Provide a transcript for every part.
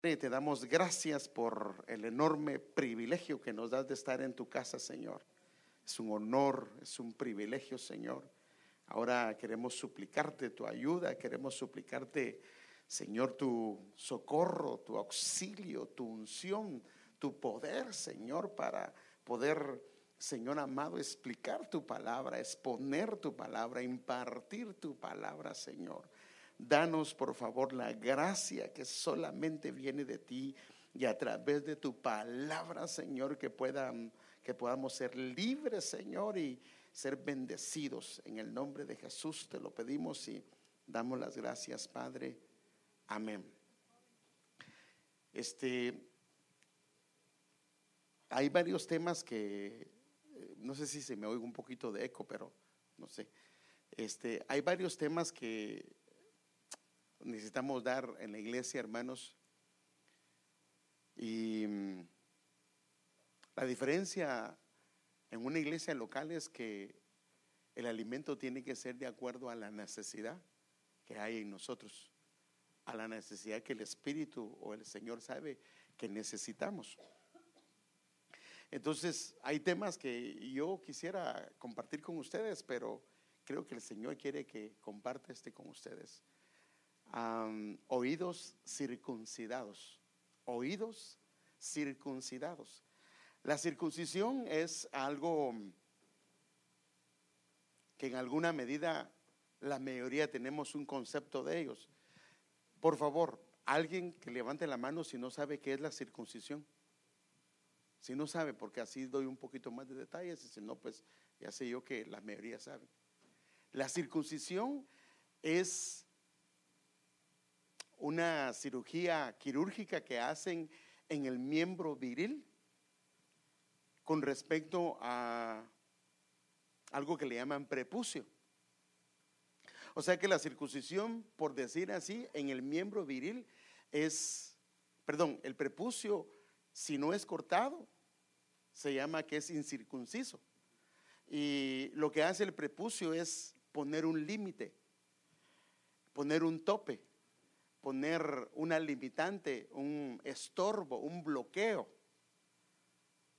te damos gracias por el enorme privilegio que nos das de estar en tu casa, Señor. Es un honor, es un privilegio, Señor. Ahora queremos suplicarte tu ayuda, queremos suplicarte, Señor, tu socorro, tu auxilio, tu unción, tu poder, Señor, para poder, Señor amado, explicar tu palabra, exponer tu palabra, impartir tu palabra, Señor. Danos, por favor, la gracia que solamente viene de ti y a través de tu palabra, Señor, que puedan que podamos ser libres, Señor, y ser bendecidos. En el nombre de Jesús te lo pedimos y damos las gracias, Padre. Amén. Este hay varios temas que eh, no sé si se me oiga un poquito de eco, pero no sé. Este, hay varios temas que necesitamos dar en la iglesia, hermanos. Y mm, la diferencia en una iglesia local es que el alimento tiene que ser de acuerdo a la necesidad que hay en nosotros, a la necesidad que el Espíritu o el Señor sabe que necesitamos. Entonces, hay temas que yo quisiera compartir con ustedes, pero creo que el Señor quiere que comparta este con ustedes oídos circuncidados. Oídos circuncidados. La circuncisión es algo que en alguna medida la mayoría tenemos un concepto de ellos. Por favor, alguien que levante la mano si no sabe qué es la circuncisión. Si no sabe, porque así doy un poquito más de detalles, y si no, pues ya sé yo que la mayoría sabe. La circuncisión es una cirugía quirúrgica que hacen en el miembro viril con respecto a algo que le llaman prepucio. O sea que la circuncisión, por decir así, en el miembro viril es, perdón, el prepucio, si no es cortado, se llama que es incircunciso. Y lo que hace el prepucio es poner un límite, poner un tope poner una limitante, un estorbo, un bloqueo.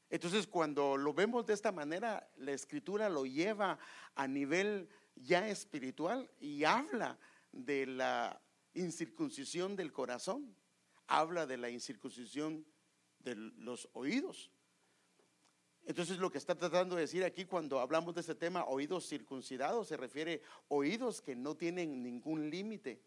Entonces, cuando lo vemos de esta manera, la escritura lo lleva a nivel ya espiritual y habla de la incircuncisión del corazón, habla de la incircuncisión de los oídos. Entonces lo que está tratando de decir aquí cuando hablamos de este tema, oídos circuncidados, se refiere a oídos que no tienen ningún límite,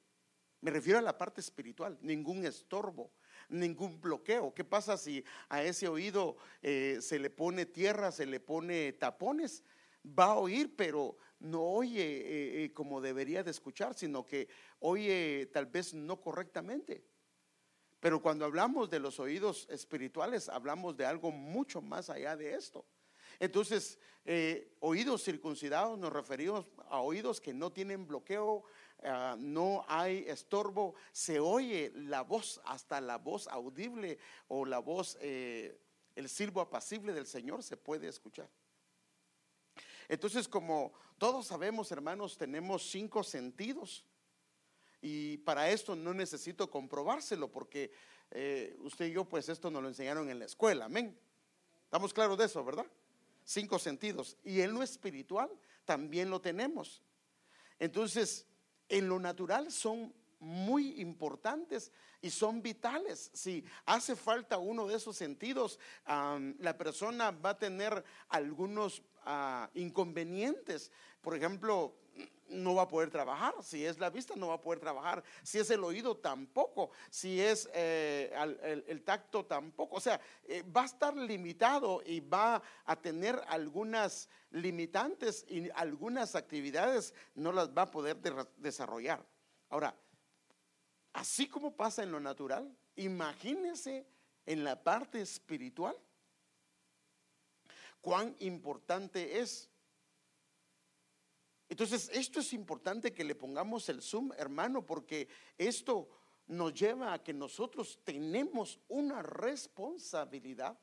me refiero a la parte espiritual, ningún estorbo, ningún bloqueo. ¿Qué pasa si a ese oído eh, se le pone tierra, se le pone tapones? Va a oír, pero no oye eh, eh, como debería de escuchar, sino que oye tal vez no correctamente. Pero cuando hablamos de los oídos espirituales, hablamos de algo mucho más allá de esto. Entonces, oídos circuncidados nos referimos a oídos que no tienen bloqueo, Ah, no hay estorbo, se oye la voz, hasta la voz audible o la voz, eh, el silbo apacible del Señor se puede escuchar. Entonces, como todos sabemos, hermanos, tenemos cinco sentidos. Y para esto no necesito comprobárselo porque eh, usted y yo, pues esto nos lo enseñaron en la escuela, amén. Estamos claros de eso, ¿verdad? Cinco sentidos. Y en lo espiritual también lo tenemos. Entonces, en lo natural son muy importantes y son vitales. Si hace falta uno de esos sentidos, la persona va a tener algunos ah, inconvenientes. Por ejemplo, no va a poder trabajar. Si es la vista, no va a poder trabajar. Si es el oído, tampoco. Si es eh, el, tacto, tampoco. O sea, eh, va a estar limitado y va a tener algunas limitantes y algunas actividades no las va a poder desarrollar. Ahora, así como pasa en lo natural, imagínese en la parte espiritual cuán importante es entonces, esto es importante que le pongamos el zoom, hermano, porque esto nos lleva a que nosotros tenemos una responsabilidad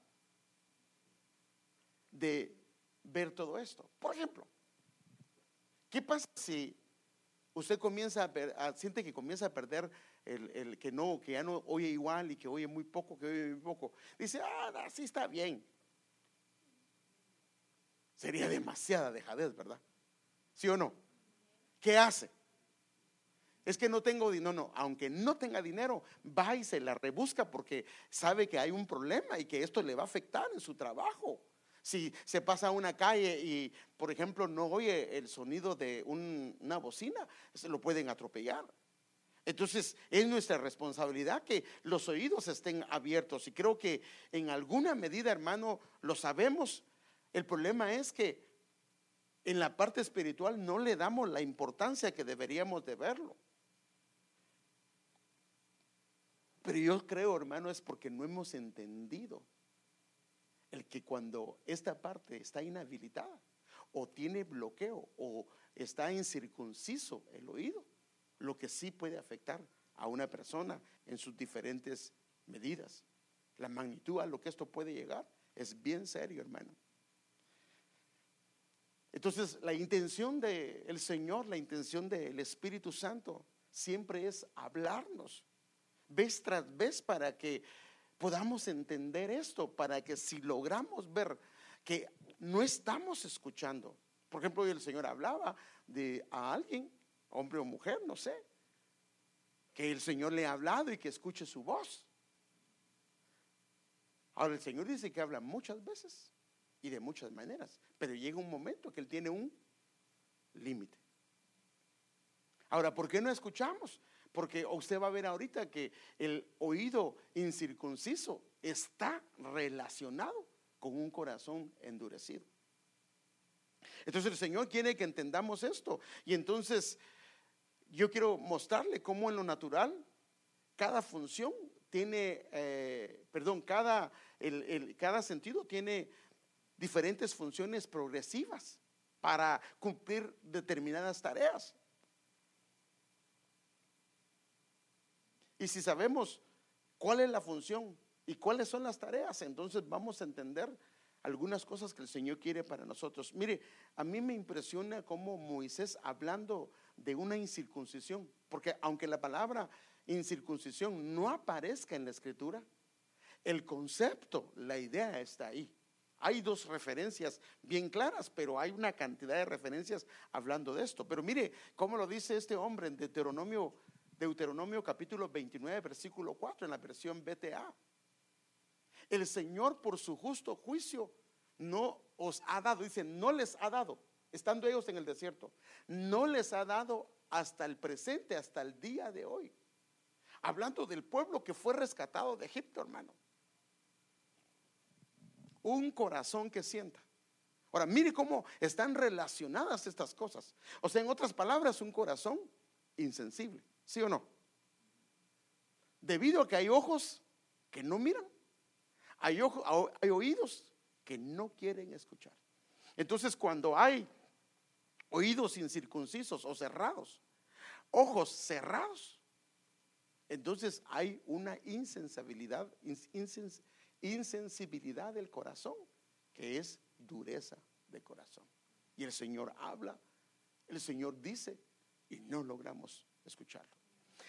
de ver todo esto. Por ejemplo, ¿qué pasa si usted comienza a, siente que comienza a perder el, que no, que ya no oye igual y que oye muy poco, que oye muy poco, dice, ah, así está bien. Sería demasiada dejadez, ¿verdad? ¿Sí o no? ¿Qué hace? Es que no tengo dinero, no, aunque no tenga dinero, va y se la rebusca porque sabe que hay un problema y que esto le va a afectar en su trabajo. Si se pasa a una calle y, por ejemplo, no oye el sonido de una bocina, se lo pueden atropellar. Entonces es nuestra responsabilidad que los oídos estén abiertos y creo que en alguna medida, hermano, lo sabemos. El problema es que en la parte espiritual no le damos la importancia que deberíamos de verlo. Pero yo creo, hermano, es porque no hemos entendido el que cuando esta parte está inhabilitada o tiene bloqueo o está incircunciso el oído, lo que sí puede afectar a una persona en sus diferentes medidas. La magnitud a lo que esto puede llegar es bien serio, hermano. Entonces, la intención del Señor, la intención del Espíritu Santo, siempre es hablarnos, vez tras vez, para que podamos entender esto, para que si logramos ver que no estamos escuchando, por ejemplo, el Señor hablaba de a alguien, hombre o mujer, no sé, que el Señor le ha hablado y que escuche su voz. Ahora el Señor dice que habla muchas veces y de muchas maneras, pero llega un momento que Él tiene un límite. Ahora, ¿por qué no escuchamos? Porque usted va a ver ahorita que el oído incircunciso está relacionado con un corazón endurecido. Entonces el Señor quiere que entendamos esto. Y entonces yo quiero mostrarle cómo en lo natural cada función tiene, eh, perdón, cada, cada sentido tiene diferentes funciones progresivas para cumplir determinadas tareas. Y si sabemos cuál es la función y cuáles son las tareas, entonces vamos a entender algunas cosas que el Señor quiere para nosotros. Mire, a mí me impresiona cómo Moisés hablando de una incircuncisión, porque aunque la palabra incircuncisión no aparezca en la escritura, el concepto, la idea está ahí. Hay dos referencias bien claras, pero hay una cantidad de referencias hablando de esto. Pero mire cómo lo dice este hombre en Deuteronomio Deuteronomio capítulo 29, versículo 4, en la versión BTA. El Señor por su justo juicio no os ha dado, dice, no les ha dado, estando ellos en el desierto, no les ha dado hasta el presente, hasta el día de hoy. Hablando del pueblo que fue rescatado de Egipto, hermano. Un corazón que sienta. Ahora, mire cómo están relacionadas estas cosas. O sea, en otras palabras, un corazón insensible. ¿Sí o no? Debido a que hay ojos que no miran, hay, oídos que no quieren escuchar. Entonces, cuando hay oídos incircuncisos o cerrados, ojos cerrados, entonces hay una insensibilidad, insensibilidad del corazón, que es dureza de corazón. Y el Señor habla, el Señor dice, y no logramos escucharlo.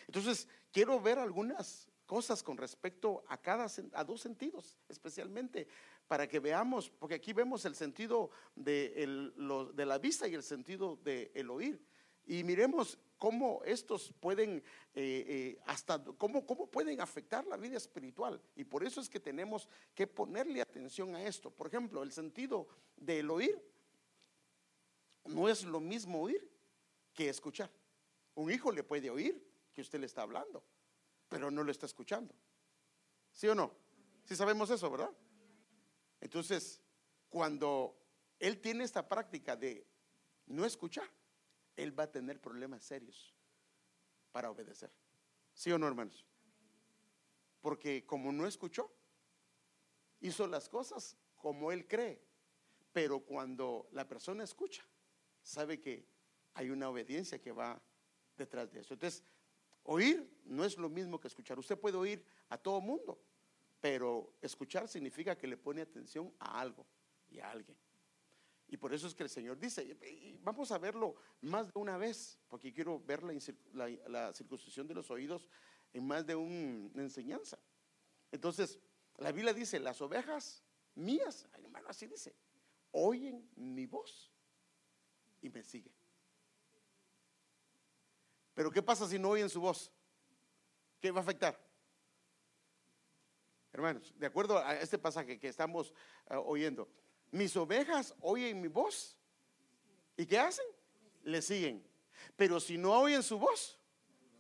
Entonces, quiero ver algunas cosas con respecto a cada a dos sentidos, especialmente para que veamos, porque aquí vemos el sentido de, de la vista y el sentido del oír. Y miremos cómo estos pueden, eh, eh, hasta cómo, cómo pueden afectar la vida espiritual. Y por eso es que tenemos que ponerle atención a esto. Por ejemplo, el sentido del oír no es lo mismo oír que escuchar. Un hijo le puede oír que usted le está hablando, pero no lo está escuchando. ¿Sí o no? Sí sabemos eso, ¿verdad? Entonces, cuando él tiene esta práctica de no escuchar, él va a tener problemas serios para obedecer. ¿Sí o no, hermanos? Porque como no escuchó, hizo las cosas como él cree. Pero cuando la persona escucha, sabe que hay una obediencia que va detrás de eso. Entonces, oír no es lo mismo que escuchar. Usted puede oír a todo mundo, pero escuchar significa que le pone atención a algo y a alguien. Y por eso es que el Señor dice, y vamos a verlo más de una vez, porque quiero ver la, circuncisión de los oídos en más de una enseñanza. Entonces, la Biblia dice, las ovejas mías, hermano, así dice, oyen mi voz y me siguen. Pero ¿qué pasa si no oyen su voz? ¿Qué va a afectar? Hermanos, de acuerdo a este pasaje que estamos ah, oyendo, mis ovejas oyen mi voz. ¿Y qué hacen? Le siguen. Pero si no oyen su voz,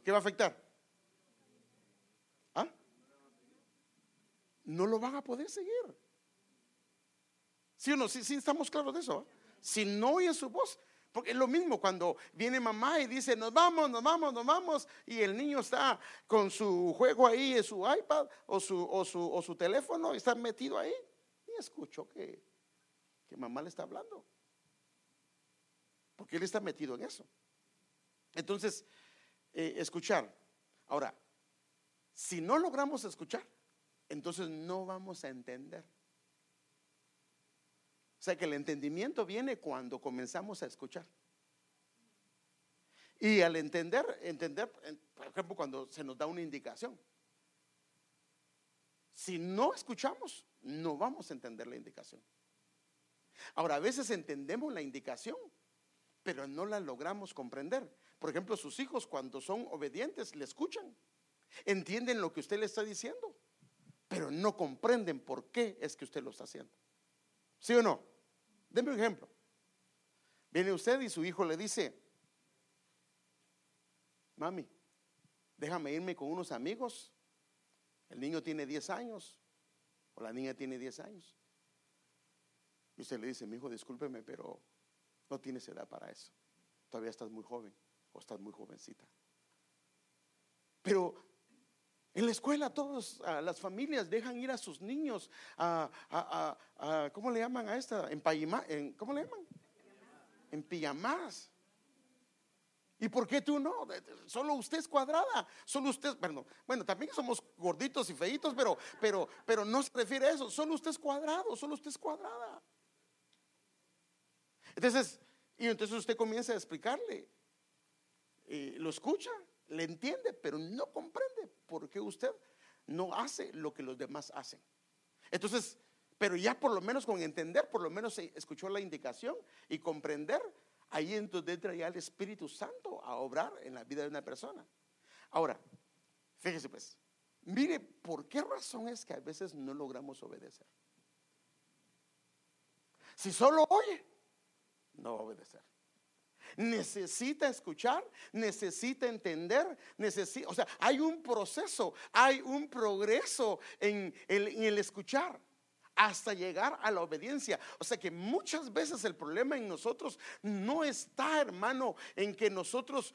¿qué va a afectar? ¿Ah? No lo van a poder seguir. ¿Sí o no? Sí, sí estamos claros de eso. Si no oyen su voz, porque es lo mismo cuando viene mamá y dice, nos vamos, nos vamos, nos vamos, y el niño está con su juego ahí, su iPad o su, o su, o su teléfono, y está metido ahí, y escuchó que, que mamá le está hablando. Porque él está metido en eso. Entonces, eh, escuchar. Ahora, si no logramos escuchar, entonces no vamos a entender. O sea que el entendimiento viene cuando comenzamos a escuchar. Y al entender, entender, por ejemplo, cuando se nos da una indicación. Si no escuchamos, no vamos a entender la indicación. Ahora, a veces entendemos la indicación, pero no la logramos comprender. Por ejemplo, sus hijos cuando son obedientes le escuchan, entienden lo que usted le está diciendo, pero no comprenden por qué es que usted lo está haciendo. ¿Sí o no? Deme un ejemplo. Viene usted y su hijo le dice, mami, déjame irme con unos amigos. El niño tiene 10 años o la niña tiene 10 años. Y usted le dice, mi hijo, discúlpeme, pero no tienes edad para eso. Todavía estás muy joven o estás muy jovencita. Pero en la escuela todas las familias dejan ir a sus niños a, ¿cómo le llaman a esta? En, en ¿Cómo le llaman? En pijamas. ¿Y por qué tú no? Solo usted es cuadrada, solo usted, bueno, bueno, también somos gorditos y feitos, pero, pero, pero no se refiere a eso, solo usted es cuadrado, solo usted es cuadrada. Entonces, y entonces usted comienza a explicarle, lo escucha, le entiende, pero no comprende por qué usted no hace lo que los demás hacen. Entonces, pero ya por lo menos con entender, por lo menos escuchó la indicación y comprender, ahí entonces entra ya el Espíritu Santo a obrar en la vida de una persona. Ahora, fíjese pues, mire por qué razón es que a veces no logramos obedecer. Si solo oye, no va a obedecer necesita escuchar, necesita entender, necesita, o sea, hay un proceso, hay un progreso en el, escuchar hasta llegar a la obediencia. O sea que muchas veces el problema en nosotros no está, hermano, en que nosotros...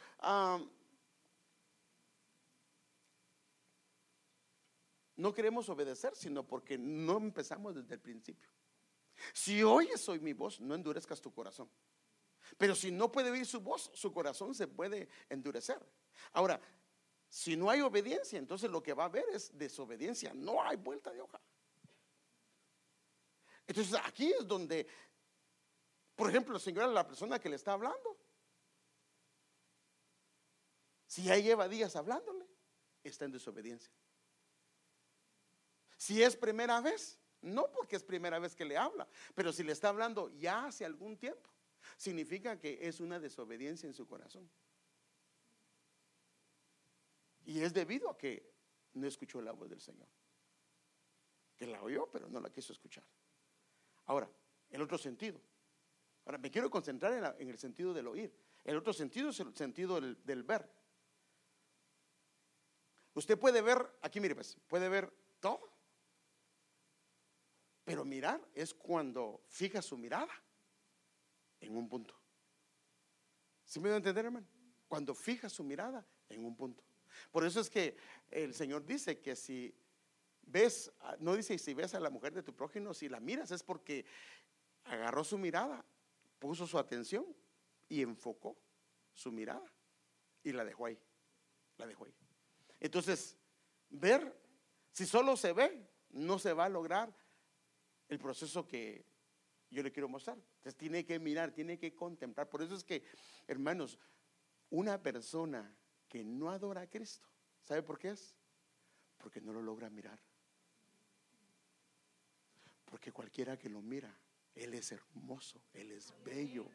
no queremos obedecer, sino porque no empezamos desde el principio. Si oyes hoy mi voz, no endurezcas tu corazón. Pero si no puede oír su voz, su corazón se puede endurecer. Ahora, si no hay obediencia, entonces lo que va a haber es desobediencia. No hay vuelta de hoja. Entonces aquí es donde, por ejemplo, el Señor la persona que le está hablando. Si ya lleva días hablándole, está en desobediencia. Si es primera vez, no porque es primera vez que le habla, pero si le está hablando ya hace algún tiempo, significa que es una desobediencia en su corazón. Y es debido a que no escuchó la voz del Señor. Que la oyó, pero no la quiso escuchar. Ahora, el otro sentido. Ahora, me quiero concentrar en, el sentido del oír. El otro sentido es el sentido del, del ver. Usted puede ver, aquí mire pues, puede ver todo. Pero mirar es cuando fija su mirada en un punto. ¿Sí me voy a entender, hermano? Cuando fija su mirada en un punto. Por eso es que el Señor dice que si ves, no dice si ves a la mujer de tu prójimo, si la miras es porque agarró su mirada, puso su atención y enfocó su mirada y la dejó ahí. La dejó ahí. Entonces, ver, si solo se ve, no se va a lograr el proceso que yo le quiero mostrar. Entonces tiene que mirar, tiene que contemplar. Por eso es que, hermanos, una persona que no adora a Cristo ¿Sabe por qué es? Porque no lo logra mirar. Porque cualquiera que lo mira, Él es hermoso, Él es bello.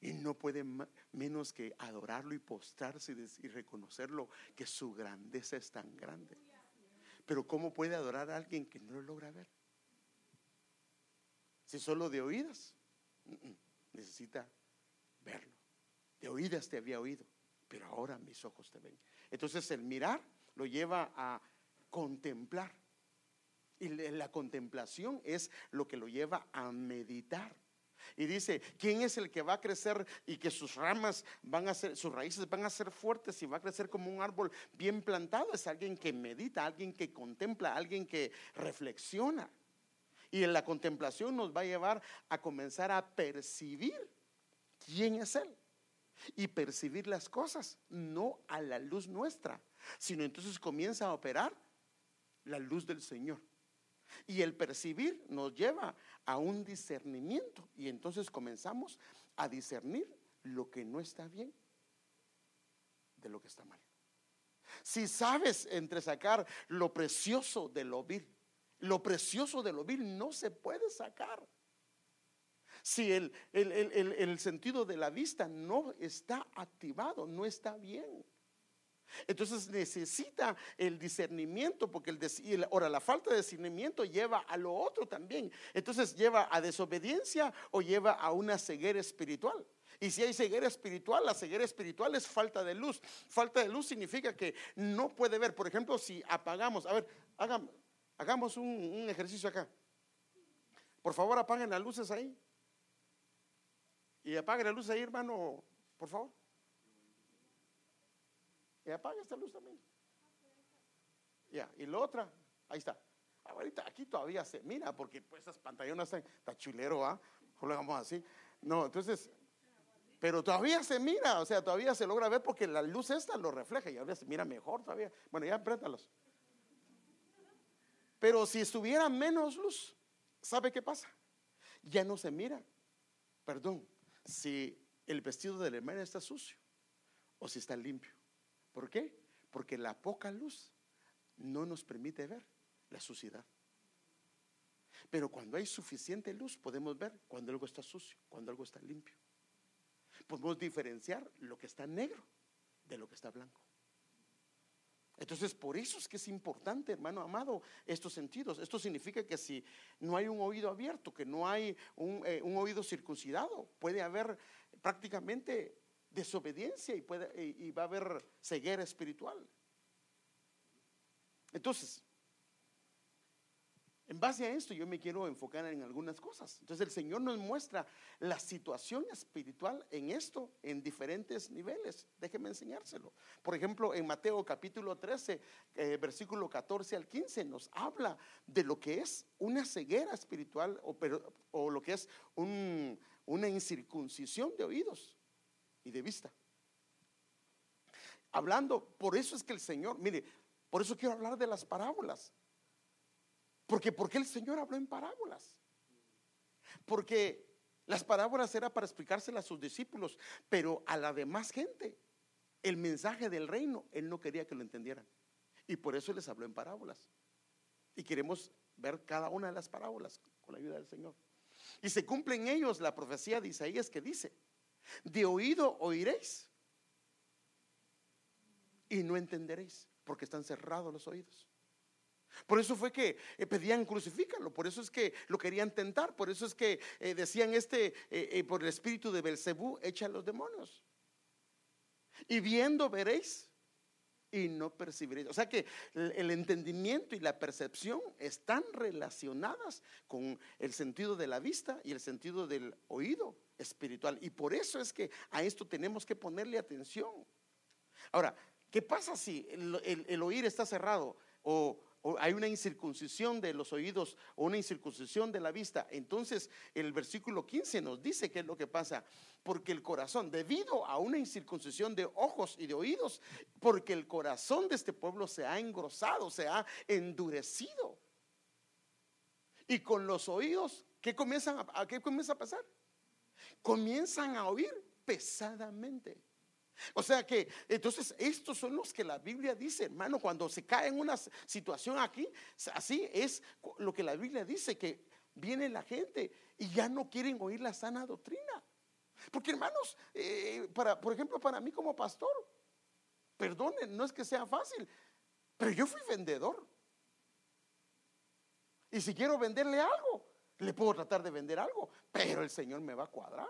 Y no puede menos que adorarlo y postrarse y, reconocerlo, que su grandeza es tan grande. Pero ¿cómo puede adorar a alguien que no lo logra ver? Si solo de oídas, necesita verlo. De oídas te había oído, pero ahora mis ojos te ven. Entonces el mirar lo lleva a contemplar. Y la contemplación es lo que lo lleva a meditar. Y dice, ¿quién es el que va a crecer y que sus ramas van a ser, sus raíces van a ser fuertes y va a crecer como un árbol bien plantado? Es alguien que medita, alguien que contempla, alguien que reflexiona. Y en la contemplación nos va a llevar a comenzar a percibir quién es Él. Y percibir las cosas, no a la luz nuestra, sino entonces comienza a operar la luz del Señor. Y el percibir nos lleva a un discernimiento. Y entonces comenzamos a discernir lo que no está bien de lo que está mal. Si sabes entresacar lo precioso de lo vil, lo precioso de lo vil no se puede sacar. Si el, el sentido de la vista no está activado, no está bien. Entonces necesita el discernimiento, porque el, ahora la falta de discernimiento lleva a lo otro también. Entonces lleva a desobediencia o lleva a una ceguera espiritual. Y si hay ceguera espiritual, la ceguera espiritual es falta de luz. Falta de luz significa que no puede ver. Por ejemplo, si apagamos, a ver, hagamos, un, ejercicio acá. Por favor, apaguen las luces ahí. Y apaguen las luces ahí, hermano, por favor. Y apaga esta luz también. Ya, y la otra, ahí está. Ahorita aquí todavía se mira, porque pues esas pantallonas está chulero, ¿ah? ¿Cómo le vamos así? No, entonces, pero todavía se mira, o sea, todavía se logra ver porque la luz esta lo refleja y ahora se mira mejor todavía. Bueno, ya préntalos. Pero si estuviera menos luz, ¿sabe qué pasa? Ya no se mira. Perdón, si el vestido del hermano está sucio o si está limpio. ¿Por qué? Porque la poca luz no nos permite ver la suciedad. Pero cuando hay suficiente luz podemos ver cuando algo está sucio, cuando algo está limpio. Podemos diferenciar lo que está negro de lo que está blanco. Entonces, por eso es que es importante, hermano amado, estos sentidos. Esto significa que si no hay un oído abierto, que no hay un, eh, oído circuncidado, puede haber prácticamente desobediencia y, puede, y, va a haber ceguera espiritual. Entonces, en base a esto yo me quiero enfocar en algunas cosas. Entonces el Señor nos muestra la situación espiritual en esto en diferentes niveles. Déjeme enseñárselo. Por ejemplo, en Mateo capítulo 13, eh, versículo 14 al 15, nos habla de lo que es una ceguera espiritual o lo que es una incircuncisión de oídos y de vista. Hablando, por eso es que el Señor, mire, por eso quiero hablar de las parábolas. Porque ¿por qué el Señor habló en parábolas? Porque las parábolas era para explicárselas a sus discípulos, pero a la demás gente, el mensaje del reino, él no quería que lo entendieran. Y por eso les habló en parábolas. Y queremos ver cada una de las parábolas con la ayuda del Señor. Y se cumple en ellos la profecía de Isaías que dice, de oído oiréis y no entenderéis, porque están cerrados los oídos. Por eso fue que eh, pedían crucifícalo, por eso es que lo querían tentar, por eso es que eh, decían este, eh, por el espíritu de Belcebú, echa a los demonios. Y viendo veréis y no percibiréis. O sea que el entendimiento y la percepción están relacionadas con el sentido de la vista y el sentido del oído espiritual. Y por eso es que a esto tenemos que ponerle atención. Ahora, ¿qué pasa si el, oír está cerrado o, hay una incircuncisión de los oídos o una incircuncisión de la vista? Entonces el versículo 15 nos dice qué es lo que pasa. Porque el corazón, debido a una incircuncisión de ojos y de oídos, porque el corazón de este pueblo se ha engrosado, se ha endurecido. Y con los oídos, ¿qué, comienzan ¿qué comienza a pasar? comienzan a oír pesadamente. O sea que, entonces, estos son los que la Biblia dice, hermano, cuando se cae en una situación aquí, así es lo que la Biblia dice, que viene la gente y ya no quieren oír la sana doctrina. Porque, hermanos, eh, para, por ejemplo, para mí como pastor, perdonen, no es que sea fácil, pero yo fui vendedor. Y si quiero venderle algo, le puedo tratar de vender algo, pero el Señor me va a cuadrar.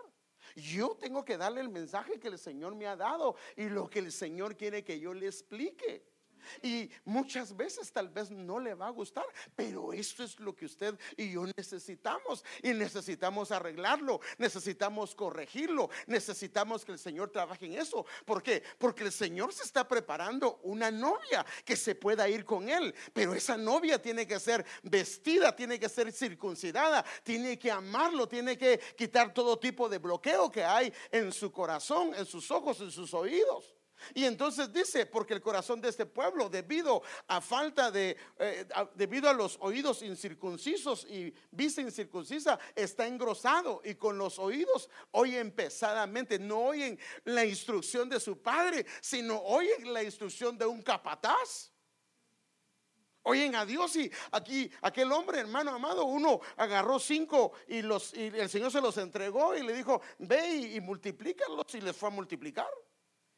Yo tengo que darle el mensaje que el Señor me ha dado y lo que el Señor quiere que yo le explique. Y muchas veces tal vez no le va a gustar, pero esto es lo que usted y yo necesitamos. Y necesitamos arreglarlo, necesitamos corregirlo, necesitamos que el Señor trabaje en eso. ¿Por qué? Porque el Señor se está preparando una novia que se pueda ir con él. Pero esa novia tiene que ser vestida, tiene que ser circuncidada, tiene que amarlo, tiene que quitar todo tipo de bloqueo que hay en su corazón, en sus ojos, en sus oídos. Y entonces dice, porque el corazón de este pueblo, debido a falta de, eh, debido a los oídos incircuncisos y vista incircuncisa, está engrosado y con los oídos oyen pesadamente, no oyen la instrucción de su padre, sino oyen la instrucción de un capataz. Oyen a Dios y aquí aquel hombre, hermano amado, uno agarró cinco y, los, y el Señor se los entregó y le dijo, ve y, y multiplícalos y les fue a multiplicar.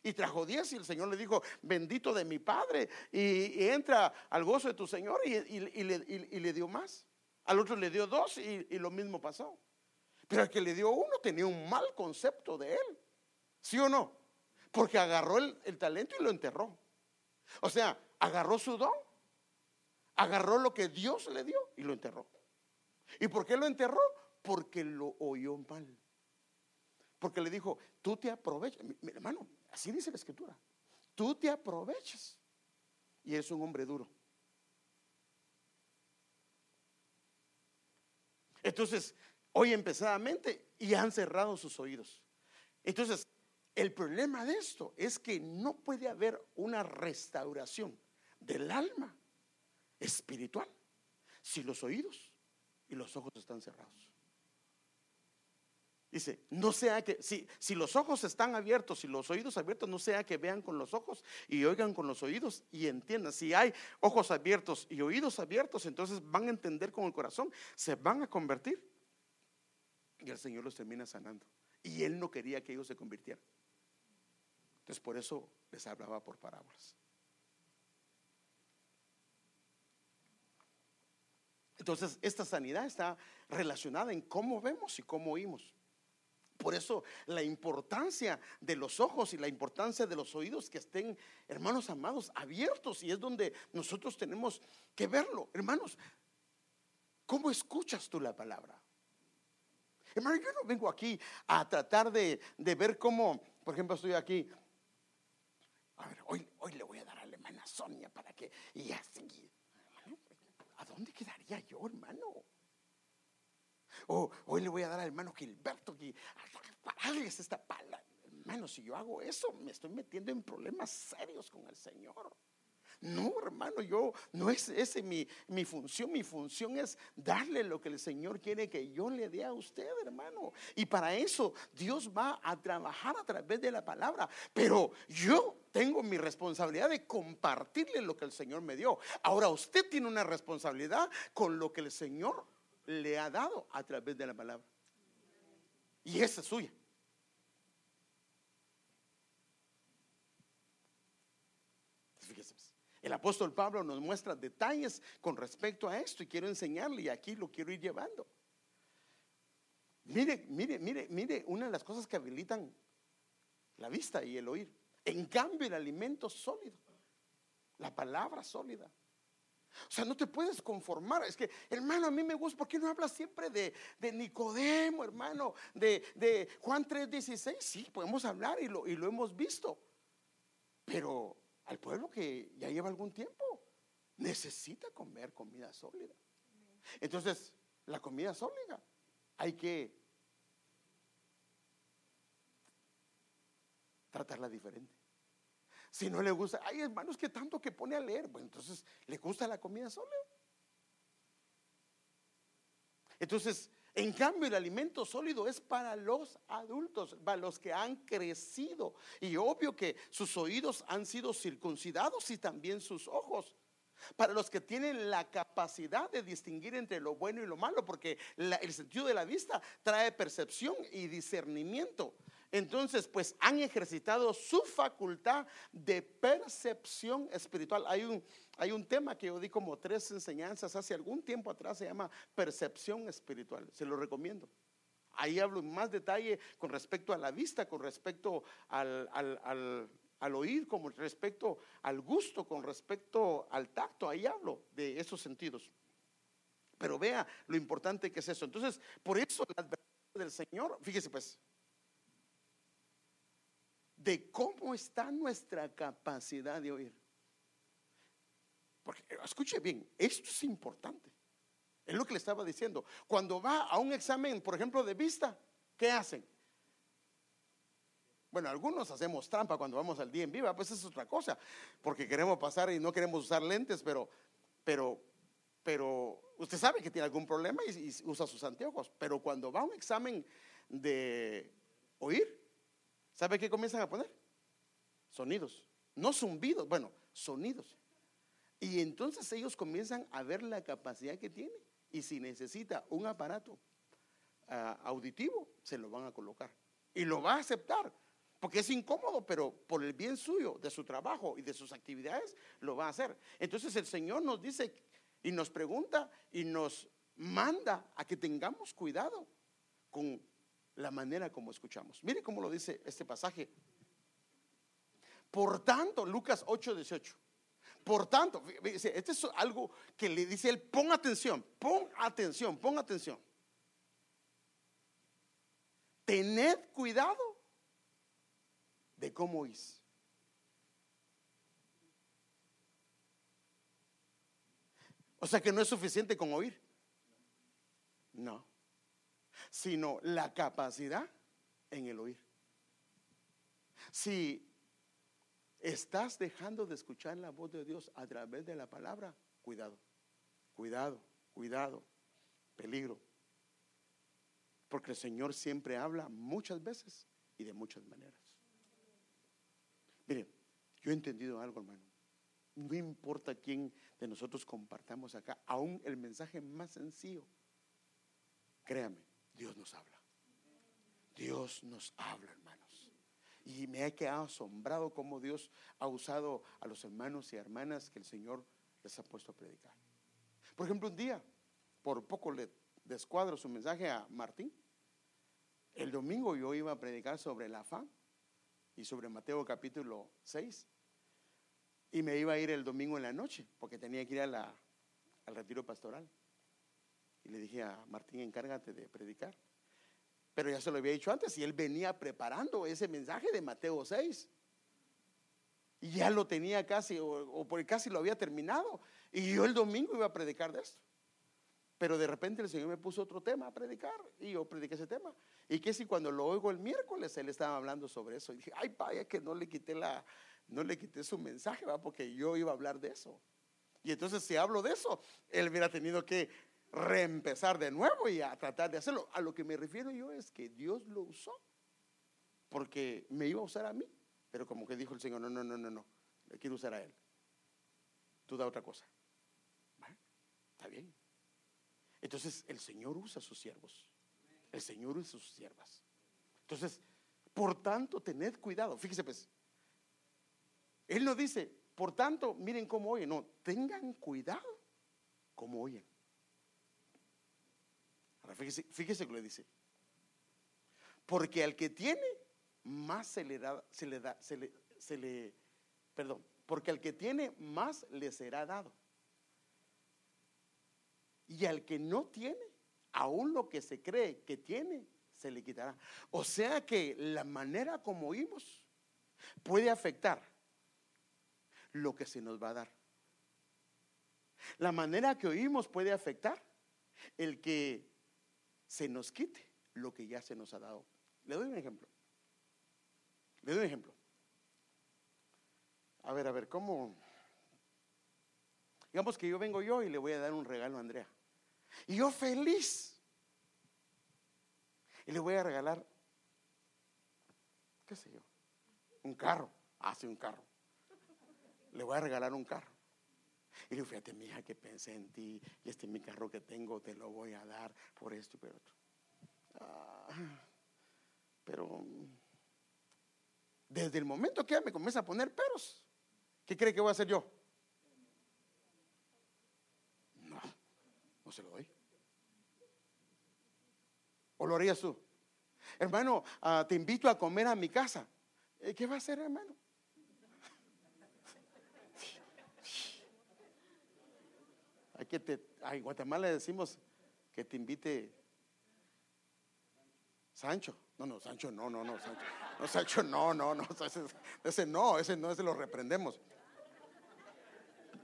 Y trajo diez y el Señor le dijo, bendito de mi Padre, y, entra al gozo de tu Señor y, le, dio más. Al otro le dio dos y, lo mismo pasó. Pero el que le dio uno tenía un mal concepto de él. ¿Sí o no? Porque agarró el, el talento y lo enterró. O sea, agarró su don, agarró lo que Dios le dio y lo enterró. ¿Y por qué lo enterró? Porque lo oyó mal. Porque le dijo, tú te aprovechas. Mi, hermano, Así dice la escritura. Tú te aprovechas y eres un hombre duro. Entonces, hoy empezadamente y han cerrado sus oídos. Entonces, el problema de esto es que no puede haber una restauración del alma espiritual si los oídos y los ojos están cerrados. Dice, no sea que, si, si los ojos están abiertos y los oídos abiertos, no sea que vean con los ojos y oigan con los oídos y entiendan. Si hay ojos abiertos y oídos abiertos, entonces van a entender con el corazón, se van a convertir. Y el Señor los termina sanando. Y Él no quería que ellos se convirtieran. Entonces por eso les hablaba por parábolas. Entonces esta sanidad está relacionada en cómo vemos y cómo oímos. Por eso la importancia de los ojos y la importancia de los oídos que estén, hermanos amados, abiertos y es donde nosotros tenemos que verlo. Hermanos, ¿cómo escuchas tú la palabra? Hermano, yo no vengo aquí a tratar de, ver cómo, por ejemplo, estoy aquí. A ver, hoy, hoy le voy a dar a la hermana Sonia para que, y así, ¿a dónde quedaría yo, hermano? O hoy le voy a dar al hermano Gilberto que parales esta palabra. Hermano, si yo hago eso, me estoy metiendo en problemas serios con el Señor. No, hermano, yo no es ese mi, mi, función. Mi función es darle lo que el Señor quiere que yo le dé a usted, hermano. Y para eso Dios va a trabajar a través de la palabra. Pero yo tengo mi responsabilidad de compartirle lo que el Señor me dio. Ahora usted tiene una responsabilidad con lo que el Señor le ha dado a través de la palabra. Y esa es suya. El apóstol Pablo nos muestra detalles con respecto a esto y quiero enseñarle y aquí lo quiero ir llevando. Mire, mire, mire, mire, una de las cosas que habilitan la vista y el oír. En cambio, el alimento sólido, la palabra sólida, o sea, no te puedes conformar. Es que, hermano, a mí me gusta, ¿por qué no hablas siempre de, Nicodemo, hermano? De, de Juan 3:16. Sí, podemos hablar y lo, y lo hemos visto. Pero al pueblo que ya lleva algún tiempo necesita comer comida sólida. Entonces, la comida sólida hay que tratarla diferente. Si no le gusta, hay hermanos que tanto que pone a leer, bueno, entonces le gusta la comida sola. Entonces, En cambio, el alimento sólido es para los adultos, para los que han crecido. Y obvio que sus oídos han sido circuncidados y también sus ojos. Para los que tienen la capacidad de distinguir entre lo bueno y lo malo, porque el sentido de la vista trae percepción y discernimiento. Entonces, pues han ejercitado su facultad de percepción espiritual. Hay un, hay un tema que yo di como tres enseñanzas hace algún tiempo atrás, se llama percepción espiritual. Se lo recomiendo. Ahí hablo en más detalle con respecto a la vista, con respecto al, al oír, con respecto al gusto, con respecto al tacto. Ahí hablo de esos sentidos. Pero vea lo importante que es eso. Entonces, por eso la advertencia del Señor, fíjese pues, de cómo está nuestra capacidad de oír. Porque escuche bien, esto es importante. Es lo que le estaba diciendo. Cuando va a un examen, por ejemplo, de vista, ¿qué hacen? Bueno, algunos hacemos trampa cuando vamos al día en viva, pues es otra cosa, porque queremos pasar y no queremos usar lentes, pero, pero, pero usted sabe que tiene algún problema y usa sus anteojos. Pero cuando va a un examen de oír, ¿Sabe qué comienzan a poner? Sonidos. No zumbidos, bueno, sonidos. Y entonces ellos comienzan a ver la capacidad que tiene. Y si necesita un aparato ah, auditivo, se lo van a colocar. Y lo va a aceptar. Porque es incómodo, pero por el bien suyo, de su trabajo y de sus actividades, lo va a hacer. Entonces el Señor nos dice y nos pregunta y nos manda a que tengamos cuidado con la manera como escuchamos. Mire cómo lo dice este pasaje. Por tanto, Lucas 8, 18. Por tanto, este es algo que le dice él, pon atención, pon atención, pon atención. Tened cuidado de cómo oís. O sea que no es suficiente con oír. No sino la capacidad en el oír. Si estás dejando de escuchar la voz de Dios a través de la palabra, cuidado, cuidado, cuidado, peligro. Porque el Señor siempre habla muchas veces y de muchas maneras. Miren, yo he entendido algo, hermano. No importa quién de nosotros compartamos acá, aún el mensaje más sencillo, créame, Dios nos habla. Dios nos habla, hermanos. Y me he quedado asombrado cómo Dios ha usado a los hermanos y hermanas que el Señor les ha puesto a predicar. Por ejemplo, un día, por poco le descuadro su mensaje a Martín. El domingo yo iba a predicar sobre la fe y sobre Mateo capítulo 6. Y me iba a ir el domingo en la noche porque tenía que ir al retiro pastoral. Y le dije a Martín, encárgate de predicar. Pero ya se lo había dicho antes y él venía preparando ese mensaje de Mateo 6. Y ya lo tenía casi, o, por casi lo había terminado. Y yo el domingo iba a predicar de esto. Pero de repente el Señor me puso otro tema a predicar y yo prediqué ese tema. Y que si cuando lo oigo el miércoles él estaba hablando sobre eso. Y dije, ay, vaya que no le quité la, no le quité su mensaje, ¿va? porque yo iba a hablar de eso. Y entonces si hablo de eso, él hubiera tenido que reempezar de nuevo y a tratar de hacerlo. A lo que me refiero yo es que Dios lo usó porque me iba a usar a mí, pero como que dijo el Señor, no, no, no, no, no, le quiero usar a Él. Tú da otra cosa. Está bien. Entonces el Señor usa a sus siervos. El Señor usa a sus siervas. Entonces, por tanto, tened cuidado. Fíjese pues, Él no dice, por tanto, miren cómo oyen. No, tengan cuidado como oyen fíjese, que le dice. Porque al que tiene, más se le da, se le, perdón, porque al que tiene, más le será dado. Y al que no tiene, aún lo que se cree que tiene, se le quitará. O sea que la manera como oímos puede afectar lo que se nos va a dar. La manera que oímos puede afectar el que se nos quite lo que ya se nos ha dado. Le doy un ejemplo. Le doy un ejemplo. A ver, a ver, ¿cómo? Digamos que yo vengo yo y le voy a dar un regalo a Andrea. Y yo feliz. y le voy a regalar, qué sé yo, un carro. Hace ah, un carro. Le voy a regalar un carro. Y digo, fíjate, mi hija, que pensé en ti. Y este es mi carro que tengo, te lo voy a dar por esto y por otro. Ah, pero desde el momento que ella me comienza a poner peros, ¿qué cree que voy a hacer yo? No, no se lo doy. ¿O lo harías tú? Hermano, ah, te invito a comer a mi casa. Eh, ¿Qué va a hacer, hermano? Que te, en Guatemala decimos que te invite Sancho. No, no, Sancho, no, no, no, Sancho. No, Sancho, no, no, no. Ese, no, ese no, ese lo reprendemos.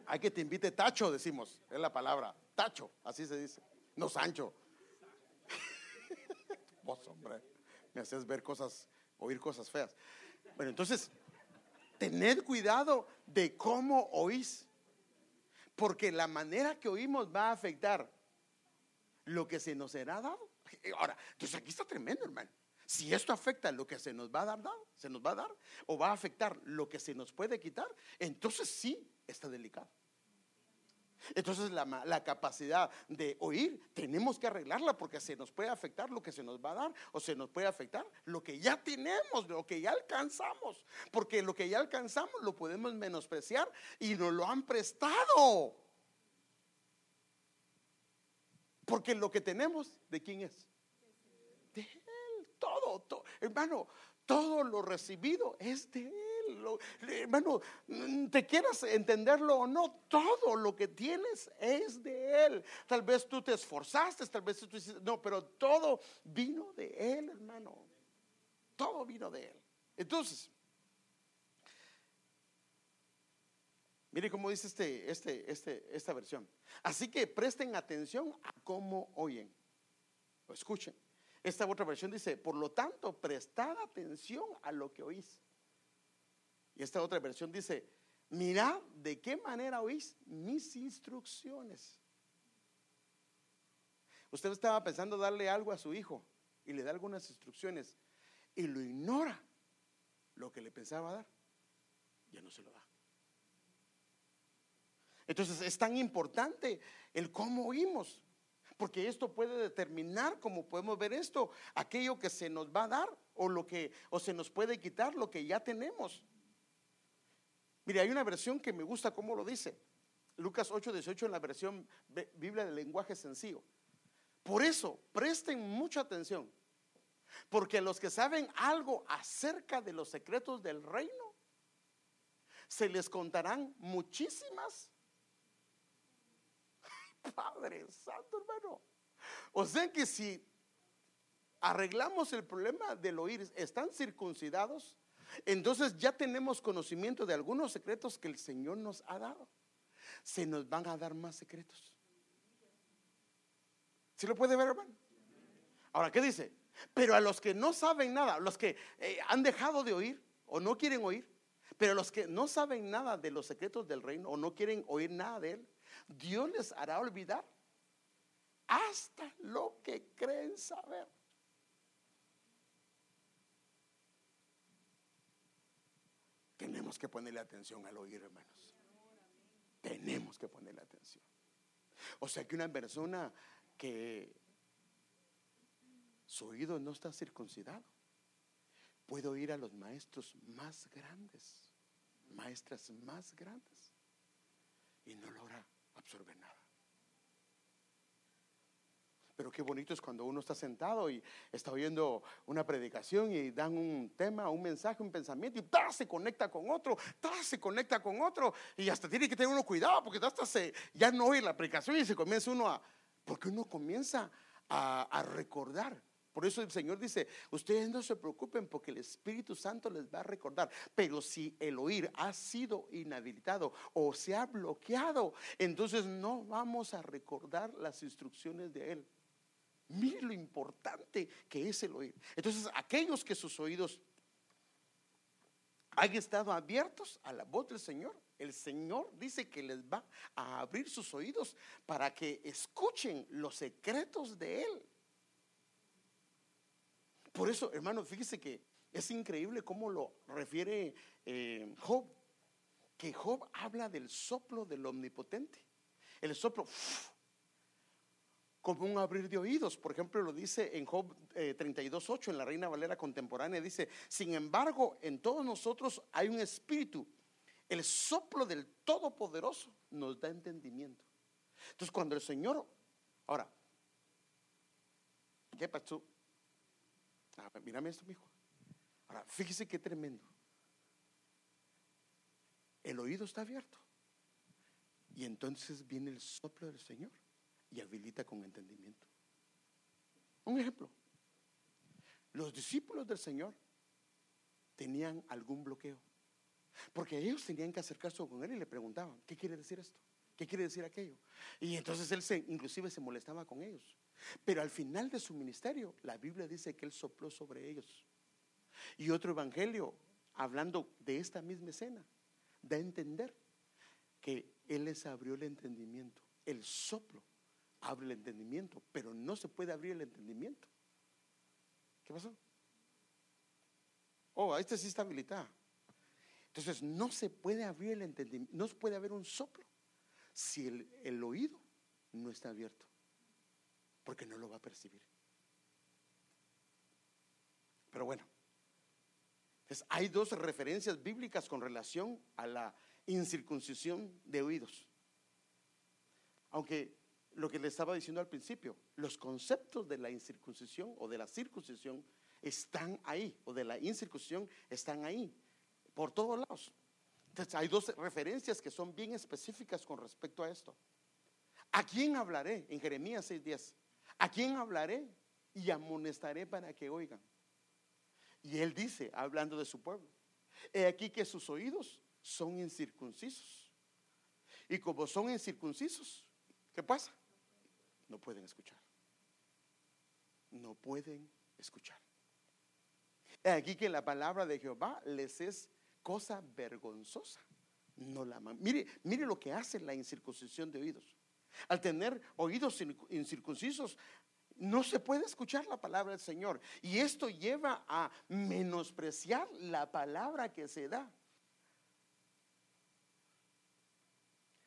Hay que te invite Tacho, decimos. Es la palabra. Tacho, así se dice. No, Sancho. Vos, hombre, me haces ver cosas, oír cosas feas. Bueno, entonces, tened cuidado de cómo oís. Porque la manera que oímos va a afectar lo que se nos será dado. Ahora, entonces aquí está tremendo, hermano. Si esto afecta lo que se nos va a dar, se nos va a dar, o va a afectar lo que se nos puede quitar, entonces sí está delicado. Entonces la, la, capacidad de oír tenemos que arreglarla porque se nos puede afectar lo que se nos va a dar o se nos puede afectar lo que ya tenemos, lo que ya alcanzamos. Porque lo que ya alcanzamos lo podemos menospreciar y nos lo han prestado. Porque lo que tenemos, ¿de quién es? De Él. Todo, todo. hermano, todo lo recibido es de Él. Hermano, mm, te quieras entenderlo o no, todo lo que tienes es de Él. Tal vez tú te esforzaste, tal vez tú hiciste, no, pero todo vino de Él, hermano. Todo vino de Él. Entonces, Mire cómo dice este, este, este, esta versión. Así que presten atención a cómo oyen. O escuchen. Esta otra versión dice, por lo tanto, prestad atención a lo que oís. Y esta otra versión dice, mirad de qué manera oís mis instrucciones. Usted estaba pensando darle algo a su hijo y le da algunas instrucciones y lo ignora lo que le pensaba dar, ya no se lo da. Entonces es tan importante el cómo oímos, porque esto puede determinar, como podemos ver esto, aquello que se nos va a dar o lo que o se nos puede quitar lo que ya tenemos. Mire, hay una versión que me gusta cómo lo dice. Lucas 8:18 en la versión Biblia del lenguaje sencillo. Por eso, presten mucha atención, porque los que saben algo acerca de los secretos del reino, se les contarán muchísimas Padre Santo, hermano. O sea que si arreglamos el problema del oír, están circuncidados, entonces ya tenemos conocimiento de algunos secretos que el Señor nos ha dado. Se nos van a dar más secretos. ¿Sí lo puede ver, hermano? Ahora, ¿qué dice? Pero a los que no saben nada, los que eh, han dejado de oír o no quieren oír, pero los que no saben nada de los secretos del reino o no quieren oír nada de él, Dios les hará olvidar hasta lo que creen saber. Tenemos que ponerle atención al oír, hermanos. Tenemos que ponerle atención. O sea que una persona que su oído no está circuncidado puede oír a los maestros más grandes, maestras más grandes, y no logra absorbe nada. Pero qué bonito es cuando uno está sentado y está oyendo una predicación y dan un tema, un mensaje, un pensamiento y se conecta con otro, se conecta con otro y hasta tiene que tener uno cuidado porque hasta se, ya no oye la predicación y se comienza uno a, porque uno comienza a, a recordar por eso el Señor dice, ustedes no se preocupen porque el Espíritu Santo les va a recordar. Pero si el oír ha sido inhabilitado o se ha bloqueado, entonces no vamos a recordar las instrucciones de Él. Mire lo importante que es el oír. Entonces, aquellos que sus oídos han estado abiertos a la voz del Señor, el Señor dice que les va a abrir sus oídos para que escuchen los secretos de Él. Por eso, hermano, fíjese que es increíble cómo lo refiere eh, Job, que Job habla del soplo del omnipotente. El soplo como un abrir de oídos. Por ejemplo, lo dice en Job 32.8, eh, en la Reina Valera contemporánea, dice, sin embargo, en todos nosotros hay un espíritu. El soplo del Todopoderoso nos da entendimiento. Entonces, cuando el Señor, ahora, ¿qué pasó? Ah, mírame esto, hijo. Ahora, fíjese qué tremendo. El oído está abierto. Y entonces viene el soplo del Señor y habilita con entendimiento. Un ejemplo. Los discípulos del Señor tenían algún bloqueo. Porque ellos tenían que acercarse con él y le preguntaban, ¿qué quiere decir esto? ¿Qué quiere decir aquello? Y entonces él se, inclusive se molestaba con ellos. Pero al final de su ministerio, la Biblia dice que él sopló sobre ellos. Y otro evangelio, hablando de esta misma escena, da a entender que él les abrió el entendimiento, el soplo abre el entendimiento, pero no se puede abrir el entendimiento. ¿Qué pasó? Oh, este sí está habilitado. Entonces no se puede abrir el entendimiento, no se puede haber un soplo si el, oído no está abierto, porque no lo va a percibir. Pero bueno, hay dos referencias bíblicas con relación a la incircuncisión de oídos. Aunque lo que le estaba diciendo al principio, los conceptos de la incircuncisión o de la circuncisión están ahí, o de la incircuncisión están ahí, por todos lados. Entonces, hay dos referencias que son bien específicas con respecto a esto. ¿A quién hablaré? En Jeremías 6:10. ¿A quién hablaré? Y amonestaré para que oigan. Y él dice, hablando de su pueblo, he aquí que sus oídos son incircuncisos. Y como son incircuncisos, ¿qué pasa? No pueden escuchar. No pueden escuchar. Aquí que la palabra de Jehová les es cosa vergonzosa. No la mire, mire lo que hace la incircuncisión de oídos. Al tener oídos incircuncisos, no se puede escuchar la palabra del Señor. Y esto lleva a menospreciar la palabra que se da.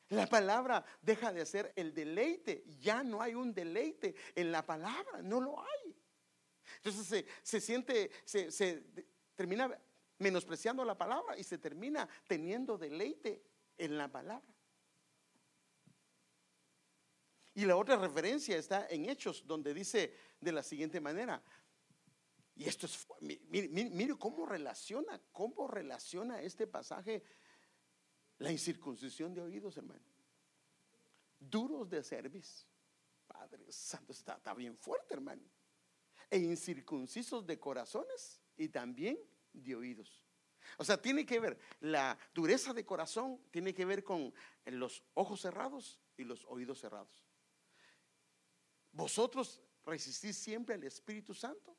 La palabra deja de ser el deleite. Ya no hay un deleite en la palabra, no lo hay. Entonces se, siente, se, termina menospreciando la palabra y se termina teniendo deleite en la palabra. Y la otra referencia está en Hechos, donde dice de la siguiente manera, y esto es, mire, mire, cómo relaciona, cómo relaciona este pasaje la incircuncisión de oídos, hermano. Duros de cerviz. Padre Santo, está, está bien fuerte, hermano. E incircuncisos de corazones y también de oídos. O sea, tiene que ver, la dureza de corazón tiene que ver con los ojos cerrados y los oídos cerrados. Vosotros resistís siempre al Espíritu Santo,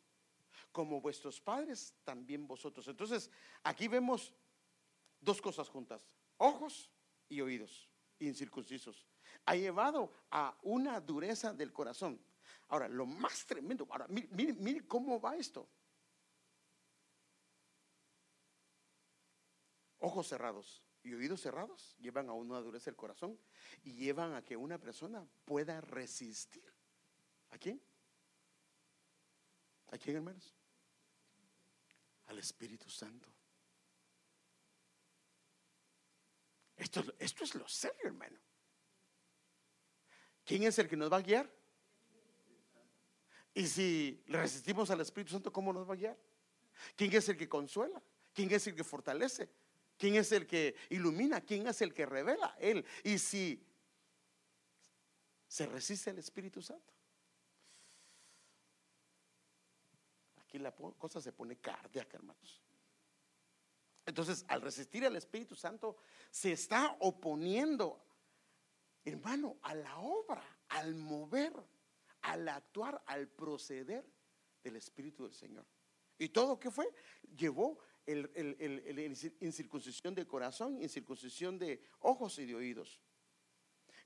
como vuestros padres, también vosotros. Entonces, aquí vemos dos cosas juntas ojos y oídos incircuncisos. Ha llevado a una dureza del corazón. Ahora, lo más tremendo, ahora, mire, mire, cómo va esto. Ojos cerrados y oídos cerrados llevan a una dureza del corazón y llevan a que una persona pueda resistir. ¿A quién? ¿A quién, hermanos? Al Espíritu Santo. Esto, es lo serio, hermano. ¿Quién es el que nos va a guiar? Y si resistimos al Espíritu Santo, ¿cómo nos va a guiar? ¿Quién es el que consuela? ¿Quién es el que fortalece? ¿Quién es el que ilumina? ¿Quién es el que revela? Él. Y si se resiste al Espíritu Santo. Aquí la cosa se pone cardíaca, hermanos. Entonces, al resistir al Espíritu Santo, se está oponiendo, hermano, a la obra, al mover, al actuar, al proceder del Espíritu del Señor. ¿Y todo qué fue? Llevó el, incircuncisión de corazón, incircuncisión de ojos y de oídos.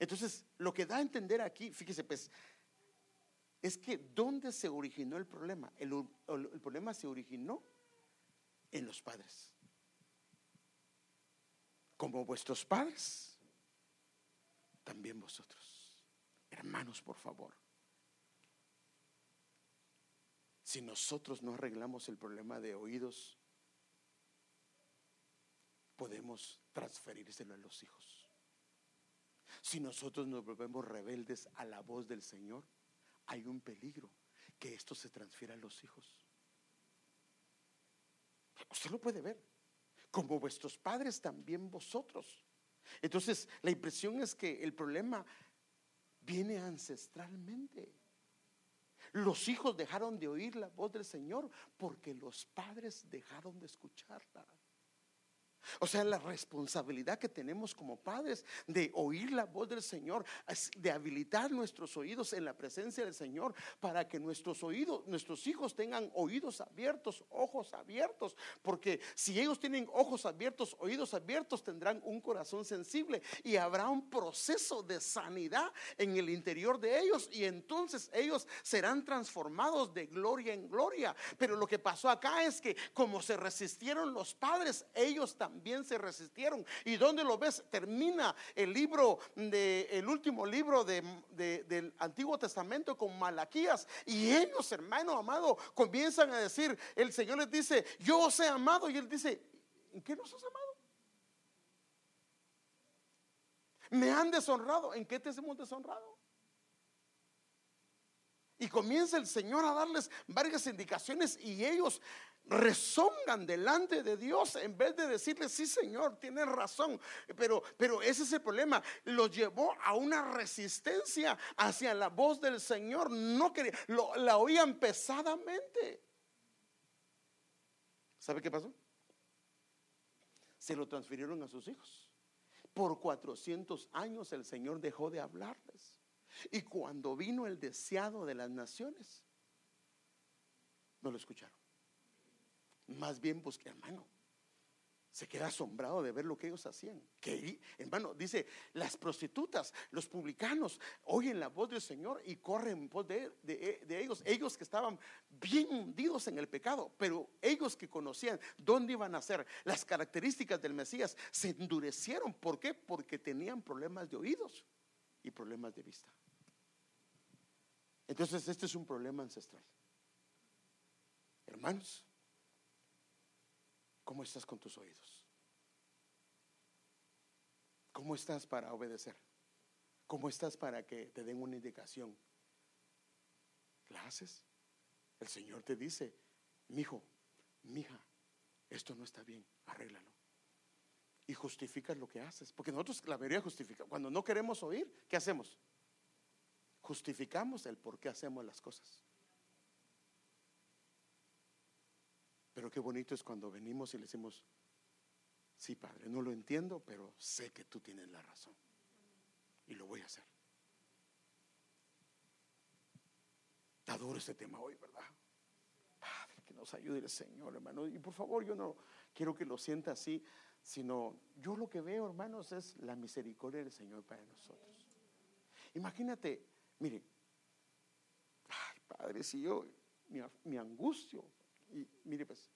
Entonces, lo que da a entender aquí, fíjese, pues, es que ¿dónde se originó el problema? El, el problema se originó en los padres. Como vuestros padres, también vosotros. Hermanos, por favor. Si nosotros no arreglamos el problema de oídos, podemos transferírselo a los hijos. Si nosotros nos volvemos rebeldes a la voz del Señor, hay un peligro que esto se transfiera a los hijos. Usted lo puede ver. Como vuestros padres, también vosotros. Entonces, la impresión es que el problema viene ancestralmente. Los hijos dejaron de oír la voz del Señor porque los padres dejaron de escucharla. O sea, la responsabilidad que tenemos como padres de oír la voz del Señor, de habilitar nuestros oídos en la presencia del Señor para que nuestros oídos, nuestros hijos tengan oídos abiertos, ojos abiertos, porque si ellos tienen ojos abiertos, oídos abiertos, tendrán un corazón sensible y habrá un proceso de sanidad en el interior de ellos y entonces ellos serán transformados de gloria en gloria. Pero lo que pasó acá es que como se resistieron los padres, ellos también también se resistieron. ¿Y dónde lo ves? Termina el libro de el último libro de, del Antiguo Testamento con Malaquías. Y ellos, hermano amado, comienzan a decir, el Señor les dice, yo os he amado. Y él dice, ¿en qué nos has amado? Me han deshonrado. ¿En qué te hemos deshonrado? Y comienza el Señor a darles varias indicaciones y ellos rezongan delante de Dios en vez de decirle, sí Señor, tienes razón. Pero, pero ese es el problema. Lo llevó a una resistencia hacia la voz del Señor. No quería, la oían pesadamente. ¿Sabe qué pasó? Se lo transfirieron a sus hijos. Por 400 años el Señor dejó de hablarles. Y cuando vino el deseado de las naciones, no lo escucharon. Más bien, pues que hermano, se queda asombrado de ver lo que ellos hacían. Que, hermano, dice, las prostitutas, los publicanos, oyen la voz del Señor y corren en pos de, ellos, ellos que estaban bien hundidos en el pecado, pero ellos que conocían dónde iban a ser, las características del Mesías, se endurecieron. ¿Por qué? Porque tenían problemas de oídos y problemas de vista. Entonces, este es un problema ancestral. Hermanos, ¿Cómo estás con tus oídos? ¿Cómo estás para obedecer? ¿Cómo estás para que te den una indicación? ¿La haces? El Señor te dice, mi hijo, mi hija, esto no está bien, arréglalo. Y justificas lo que haces. Porque nosotros la mayoría justifica. Cuando no queremos oír, ¿qué hacemos? Justificamos el por qué hacemos las cosas. Pero qué bonito es cuando venimos y le decimos, sí, Padre, no lo entiendo, pero sé que tú tienes la razón. Y lo voy a hacer. Adoro este tema hoy, ¿verdad? Padre, que nos ayude el Señor, hermano. Y por favor, yo no quiero que lo sienta así, sino yo lo que veo, hermanos, es la misericordia del Señor para nosotros. Imagínate, mire, ay, Padre, si yo, mi, mi angustio, y mire pues,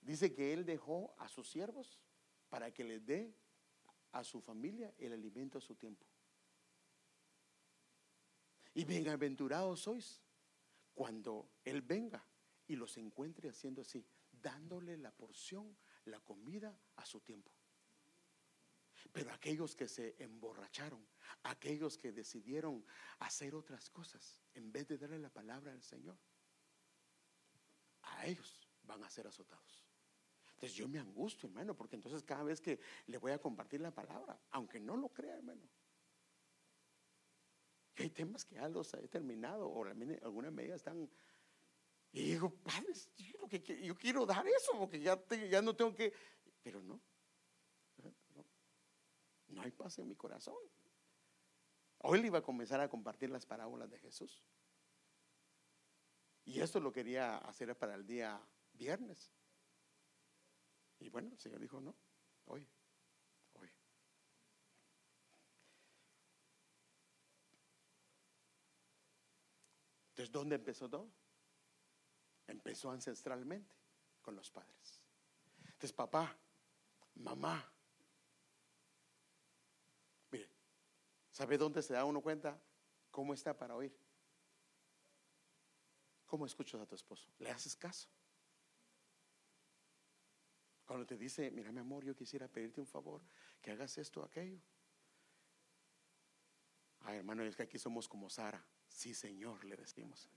dice que él dejó a sus siervos para que les dé a su familia el alimento a su tiempo. Y bienaventurados sois cuando Él venga y los encuentre haciendo así, dándole la porción, la comida a su tiempo. Pero aquellos que se emborracharon, aquellos que decidieron hacer otras cosas, en vez de darle la palabra al Señor, ellos van a ser azotados. Entonces yo me angustio, hermano, porque entonces cada vez que le voy a compartir la palabra, aunque no lo crea, hermano, que hay temas que ya los he terminado o algunas medidas están... Y digo, padre, yo, quiero dar eso porque ya, ya no tengo que... Pero no, no, no hay paz en mi corazón. Hoy le iba a comenzar a compartir las parábolas de Jesús. Y esto lo quería hacer para el día viernes. Y bueno, el Señor dijo, no, hoy, hoy. Entonces, ¿dónde empezó todo? Empezó ancestralmente con los padres. Entonces, papá, mamá, mire, ¿sabe dónde se da uno cuenta cómo está para oír? ¿Cómo escuchas a tu esposo? ¿Le haces caso? Cuando te dice, mira mi amor, yo quisiera pedirte un favor, que hagas esto o aquello. Ay, hermano, es que aquí somos como Sara. Sí, Señor, le decimos.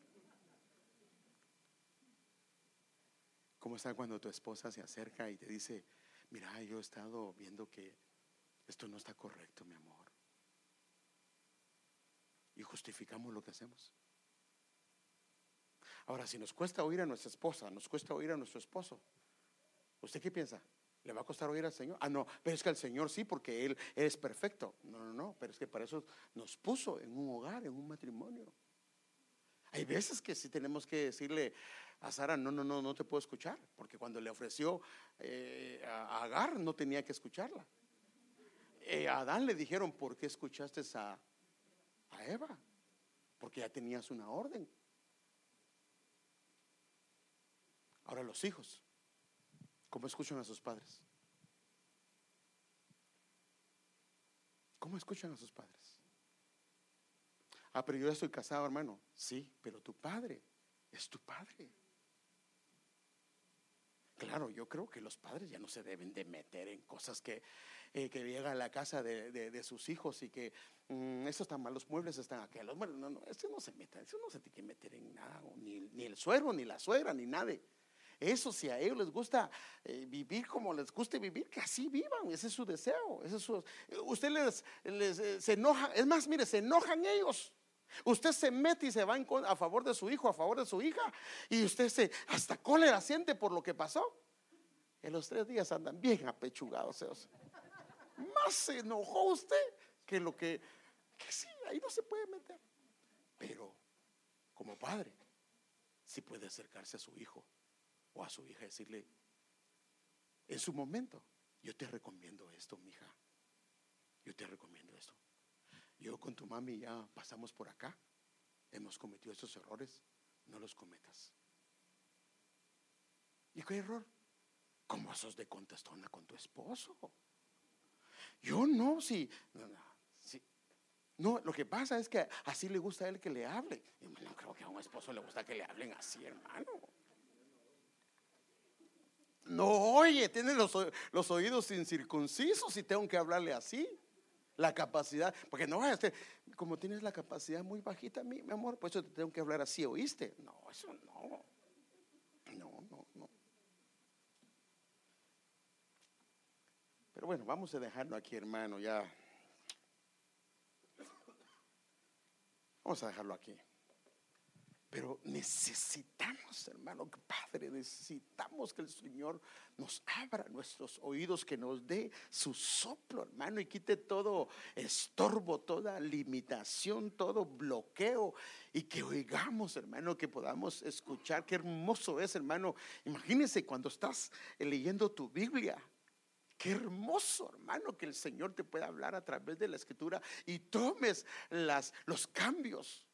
¿Cómo está cuando tu esposa se acerca y te dice, mira, yo he estado viendo que esto no está correcto, mi amor? Y justificamos lo que hacemos. Ahora, si nos cuesta oír a nuestra esposa, nos cuesta oír a nuestro esposo, ¿usted qué piensa? ¿Le va a costar oír al Señor? Ah, no, pero es que al Señor sí, porque Él es perfecto. No, no, no, pero es que para eso nos puso en un hogar, en un matrimonio. Hay veces que sí tenemos que decirle a Sara, no, no, no, no te puedo escuchar, porque cuando le ofreció eh, a Agar no tenía que escucharla. Eh, a Adán le dijeron, ¿por qué escuchaste a, a Eva? Porque ya tenías una orden. Ahora los hijos. ¿Cómo escuchan a sus padres? ¿Cómo escuchan a sus padres? Ah, pero yo ya estoy casado, hermano. Sí, pero tu padre es tu padre. Claro, yo creo que los padres ya no se deben de meter en cosas que, eh, que llega a la casa de, sus hijos y que mm, eso está mal, los muebles están aquí. Los no, no, eso no se meta, eso no se tiene que meter en nada, ni, ni el suegro, ni la suegra, ni nadie. Eso si a ellos les gusta eh, vivir como les guste vivir, que así vivan, ese es su deseo. Ese es su, usted les, eh, se enoja, es más, mire, se enojan ellos. Usted se mete y se va a favor de su hijo, a favor de su hija, y usted se hasta cólera siente por lo que pasó. En los tres días andan bien apechugados. Más se enojó usted que lo que, que sí, ahí no se puede meter. Pero como padre, sí puede acercarse a su hijo o a su hija decirle, en su momento, yo te recomiendo esto, mija. Yo te recomiendo esto. Yo con tu mami ya pasamos por acá. Hemos cometido estos errores. No los cometas. ¿Y qué error? ¿Cómo sos de contestona con tu esposo? Yo no, si, no, no, no, lo que pasa es que así le gusta a él que le hable. no creo que a un esposo le gusta que le hablen así, hermano. No, oye, tiene los, los oídos incircuncisos y tengo que hablarle así. La capacidad, porque no como tienes la capacidad muy bajita, mi, mi amor, pues yo te tengo que hablar así, ¿oíste? No, eso no. No, no, no. Pero bueno, vamos a dejarlo aquí, hermano, ya. Vamos a dejarlo aquí. Pero necesitamos, hermano, Padre, necesitamos que el Señor nos abra nuestros oídos, que nos dé su soplo, hermano, y quite todo estorbo, toda limitación, todo bloqueo, y que oigamos, hermano, que podamos escuchar. Qué hermoso es, hermano. Imagínense cuando estás leyendo tu Biblia. Qué hermoso, hermano, que el Señor te pueda hablar a través de la escritura y tomes las, los cambios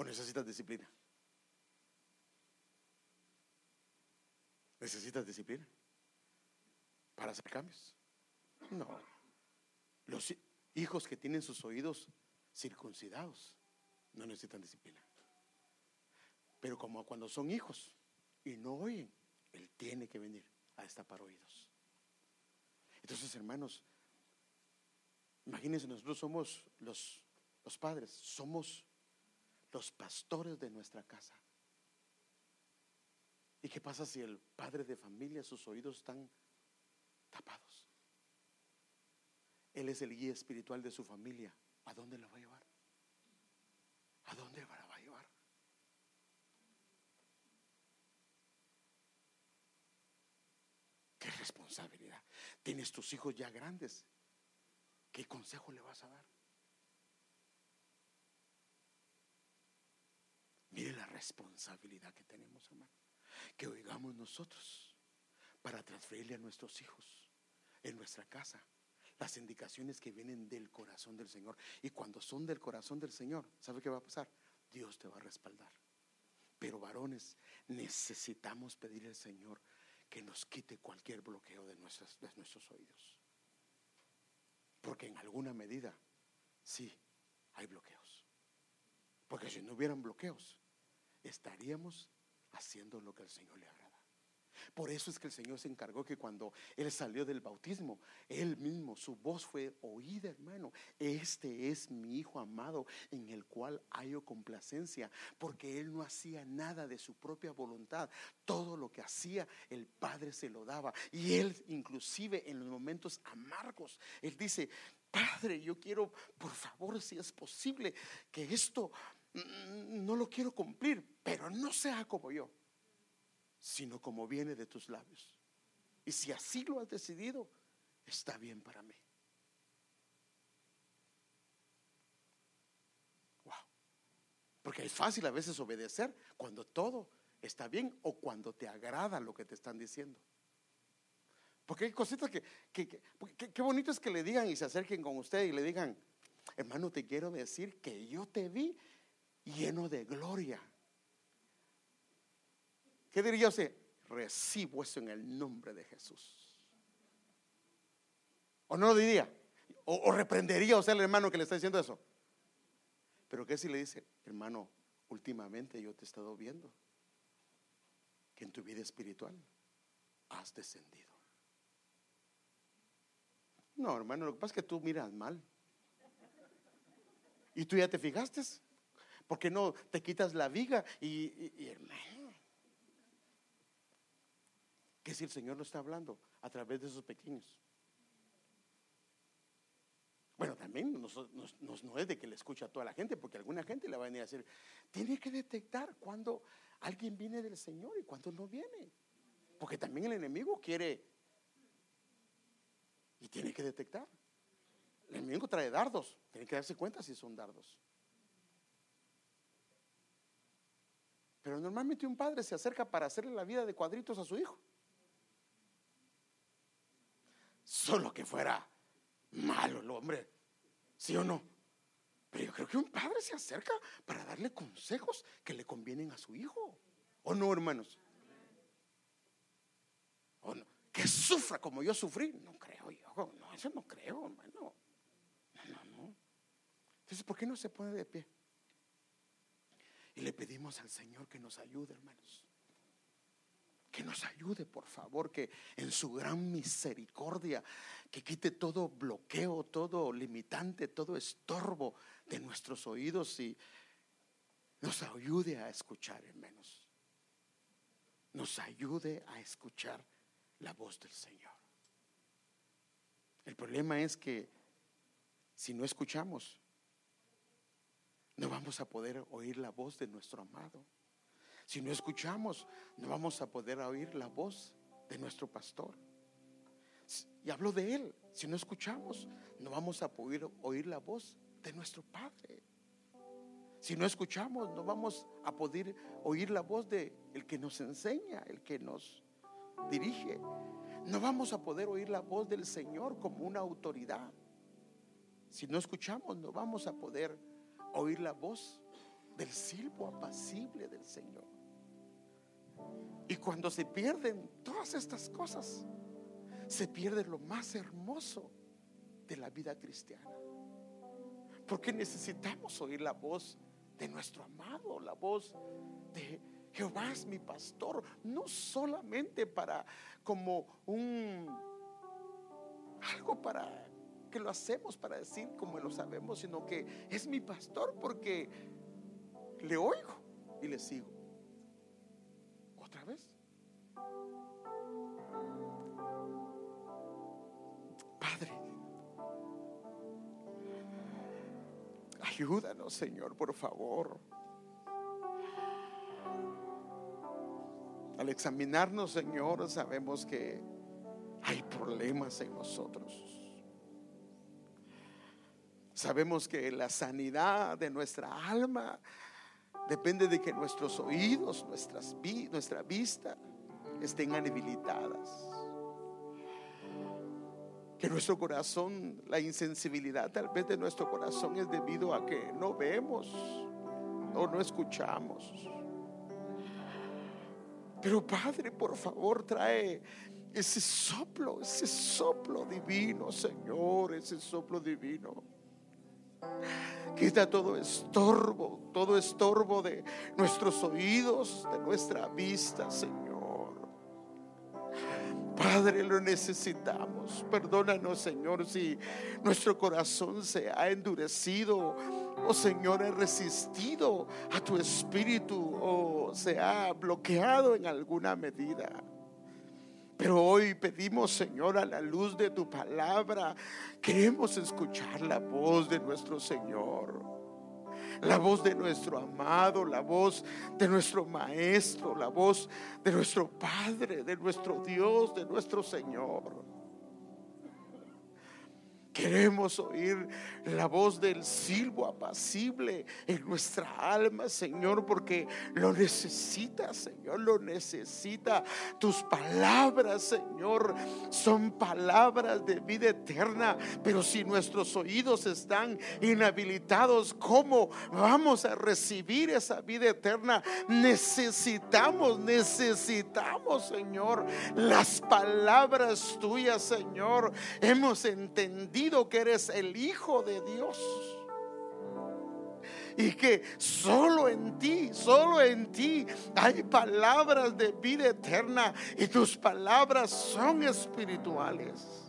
¿O necesitas disciplina? ¿Necesitas disciplina? Para hacer cambios. No. Los hijos que tienen sus oídos circuncidados no necesitan disciplina. Pero como cuando son hijos y no oyen, Él tiene que venir a destapar oídos. Entonces, hermanos, imagínense, nosotros somos los, los padres, somos los pastores de nuestra casa. ¿Y qué pasa si el padre de familia, sus oídos están tapados? Él es el guía espiritual de su familia. ¿A dónde la va a llevar? ¿A dónde la va a llevar? Qué responsabilidad. Tienes tus hijos ya grandes. ¿Qué consejo le vas a dar? Mire la responsabilidad que tenemos, hermano. Que oigamos nosotros para transferirle a nuestros hijos en nuestra casa las indicaciones que vienen del corazón del Señor. Y cuando son del corazón del Señor, ¿sabe qué va a pasar? Dios te va a respaldar. Pero varones, necesitamos pedir al Señor que nos quite cualquier bloqueo de, nuestras, de nuestros oídos. Porque en alguna medida, sí, hay bloqueos. Porque si no hubieran bloqueos, estaríamos haciendo lo que al Señor le agrada. Por eso es que el Señor se encargó que cuando Él salió del bautismo, Él mismo, su voz fue oída, hermano. Este es mi Hijo amado en el cual hallo complacencia, porque Él no hacía nada de su propia voluntad. Todo lo que hacía, el Padre se lo daba. Y Él inclusive en los momentos amargos, Él dice, Padre, yo quiero, por favor, si es posible, que esto no lo quiero cumplir, pero no sea como yo sino como viene de tus labios. Y si así lo has decidido, está bien para mí. Wow. Porque es fácil a veces obedecer cuando todo está bien o cuando te agrada lo que te están diciendo. Porque hay cositas que, qué bonito es que le digan y se acerquen con usted y le digan, hermano, te quiero decir que yo te vi lleno de gloria. ¿Qué diría usted? Recibo eso en el nombre de Jesús. ¿O no lo diría? ¿O, reprendería usted al hermano que le está diciendo eso? Pero ¿qué si le dice, hermano, últimamente yo te he estado viendo que en tu vida espiritual has descendido? No, hermano, lo que pasa es que tú miras mal. Y tú ya te fijaste. ¿Por qué no te quitas la viga y, hermano? que si el Señor lo está hablando a través de esos pequeños. Bueno, también no es de que le escucha a toda la gente, porque alguna gente le va a venir a decir, tiene que detectar cuando alguien viene del Señor y cuando no viene. Porque también el enemigo quiere y tiene que detectar. El enemigo trae dardos, tiene que darse cuenta si son dardos. Pero normalmente un padre se acerca para hacerle la vida de cuadritos a su hijo. Solo que fuera malo el hombre, ¿sí o no? Pero yo creo que un padre se acerca para darle consejos que le convienen a su hijo. ¿O no, hermanos? ¿O no? Que sufra como yo sufrí. No creo yo. No, eso no creo, hermano. No, no, no. Entonces, ¿por qué no se pone de pie? Le pedimos al Señor que nos ayude, hermanos que nos ayude, por favor, que en su gran misericordia, que quite todo bloqueo, todo limitante, todo estorbo de nuestros oídos y nos ayude a escuchar, hermanos. Nos ayude a escuchar la voz del Señor. El problema es que si no escuchamos, no vamos a poder oír la voz de nuestro amado. Si no escuchamos, no vamos a poder oír la voz de nuestro pastor. Y hablo de él. Si no escuchamos, no vamos a poder oír la voz de nuestro Padre. Si no escuchamos, no vamos a poder oír la voz de el que nos enseña, el que nos dirige. No vamos a poder oír la voz del Señor como una autoridad. Si no escuchamos, no vamos a poder oír la voz del silbo apacible del Señor. Y cuando se pierden todas estas cosas, se pierde lo más hermoso de la vida cristiana. Porque necesitamos oír la voz de nuestro amado, la voz de Jehová es mi pastor, no solamente para como un algo para que lo hacemos para decir como lo sabemos, sino que es mi pastor porque le oigo y le sigo. Padre, ayúdanos, Señor, por favor. Al examinarnos, Señor, sabemos que hay problemas en nosotros. Sabemos que la sanidad de nuestra alma Depende de que nuestros oídos, nuestras, nuestra vista estén habilitadas. que nuestro corazón, la insensibilidad tal vez de nuestro corazón es debido a que no vemos o no escuchamos. Pero Padre, por favor, trae ese soplo, ese soplo divino, Señor, ese soplo divino. Quita todo estorbo, todo estorbo de nuestros oídos, de nuestra vista, Señor. Padre, lo necesitamos. Perdónanos, Señor, si nuestro corazón se ha endurecido o, Señor, ha resistido a tu espíritu o se ha bloqueado en alguna medida. Pero hoy pedimos, Señor, a la luz de tu palabra, queremos escuchar la voz de nuestro Señor la voz de nuestro amado, la voz de nuestro Maestro, la voz de nuestro Padre, de nuestro Dios, de nuestro Señor. Queremos oír la voz del silbo apacible en nuestra alma, Señor, porque lo necesita, Señor, lo necesita. Tus palabras, Señor, son palabras de vida eterna, pero si nuestros oídos están inhabilitados, ¿cómo vamos a recibir esa vida eterna? Necesitamos, necesitamos, Señor, las palabras tuyas, Señor. Hemos entendido que eres el Hijo de Dios. Y que solo en ti, solo en ti hay palabras de vida eterna y tus palabras son espirituales.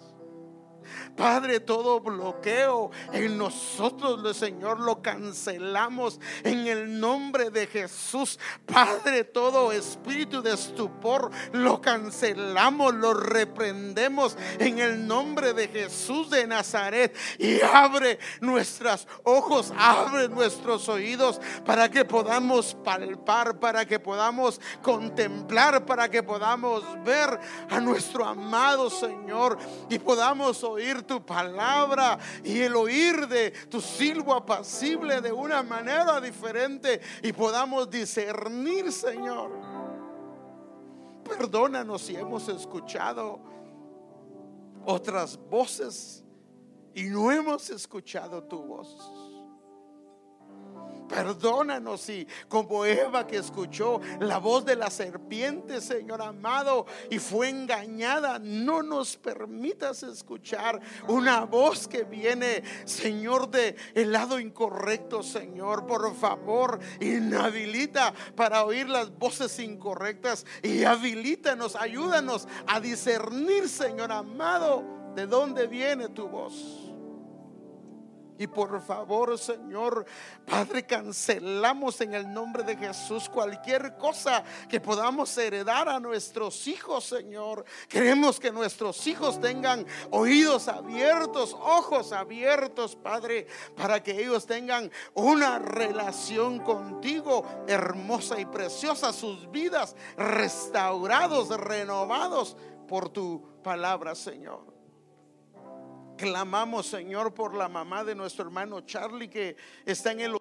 Padre, todo bloqueo en nosotros, Señor, lo cancelamos en el nombre de Jesús. Padre, todo espíritu de estupor lo cancelamos, lo reprendemos en el nombre de Jesús de Nazaret. Y abre nuestros ojos, abre nuestros oídos para que podamos palpar, para que podamos contemplar, para que podamos ver a nuestro amado Señor y podamos tu palabra y el oír de tu silbo apacible de una manera diferente y podamos discernir, Señor. Perdónanos si hemos escuchado otras voces y no hemos escuchado tu voz. Perdónanos y como Eva que escuchó la voz de la serpiente, Señor amado, y fue engañada, no nos permitas escuchar una voz que viene, Señor, de el lado incorrecto, Señor. Por favor, inhabilita para oír las voces incorrectas y habilítanos, ayúdanos a discernir, Señor amado, de dónde viene tu voz. Y por favor, Señor, Padre, cancelamos en el nombre de Jesús cualquier cosa que podamos heredar a nuestros hijos, Señor. Queremos que nuestros hijos tengan oídos abiertos, ojos abiertos, Padre, para que ellos tengan una relación contigo hermosa y preciosa, sus vidas restaurados, renovados por tu palabra, Señor. Clamamos, Señor, por la mamá de nuestro hermano Charlie que está en el